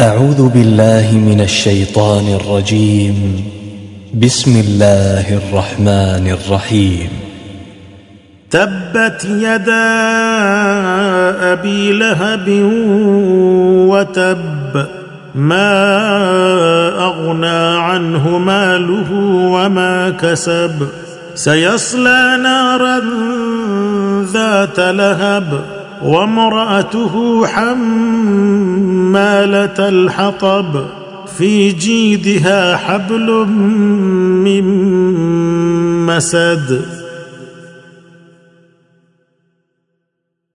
أعوذ بالله من الشيطان الرجيم. بسم الله الرحمن الرحيم. تبت يدا أبي لهب وتب ما أغنى عنه ماله وما كسب. سيصلى نارا ذات لهب وامرأته حماله الحطب في جيدها حبل من مسد.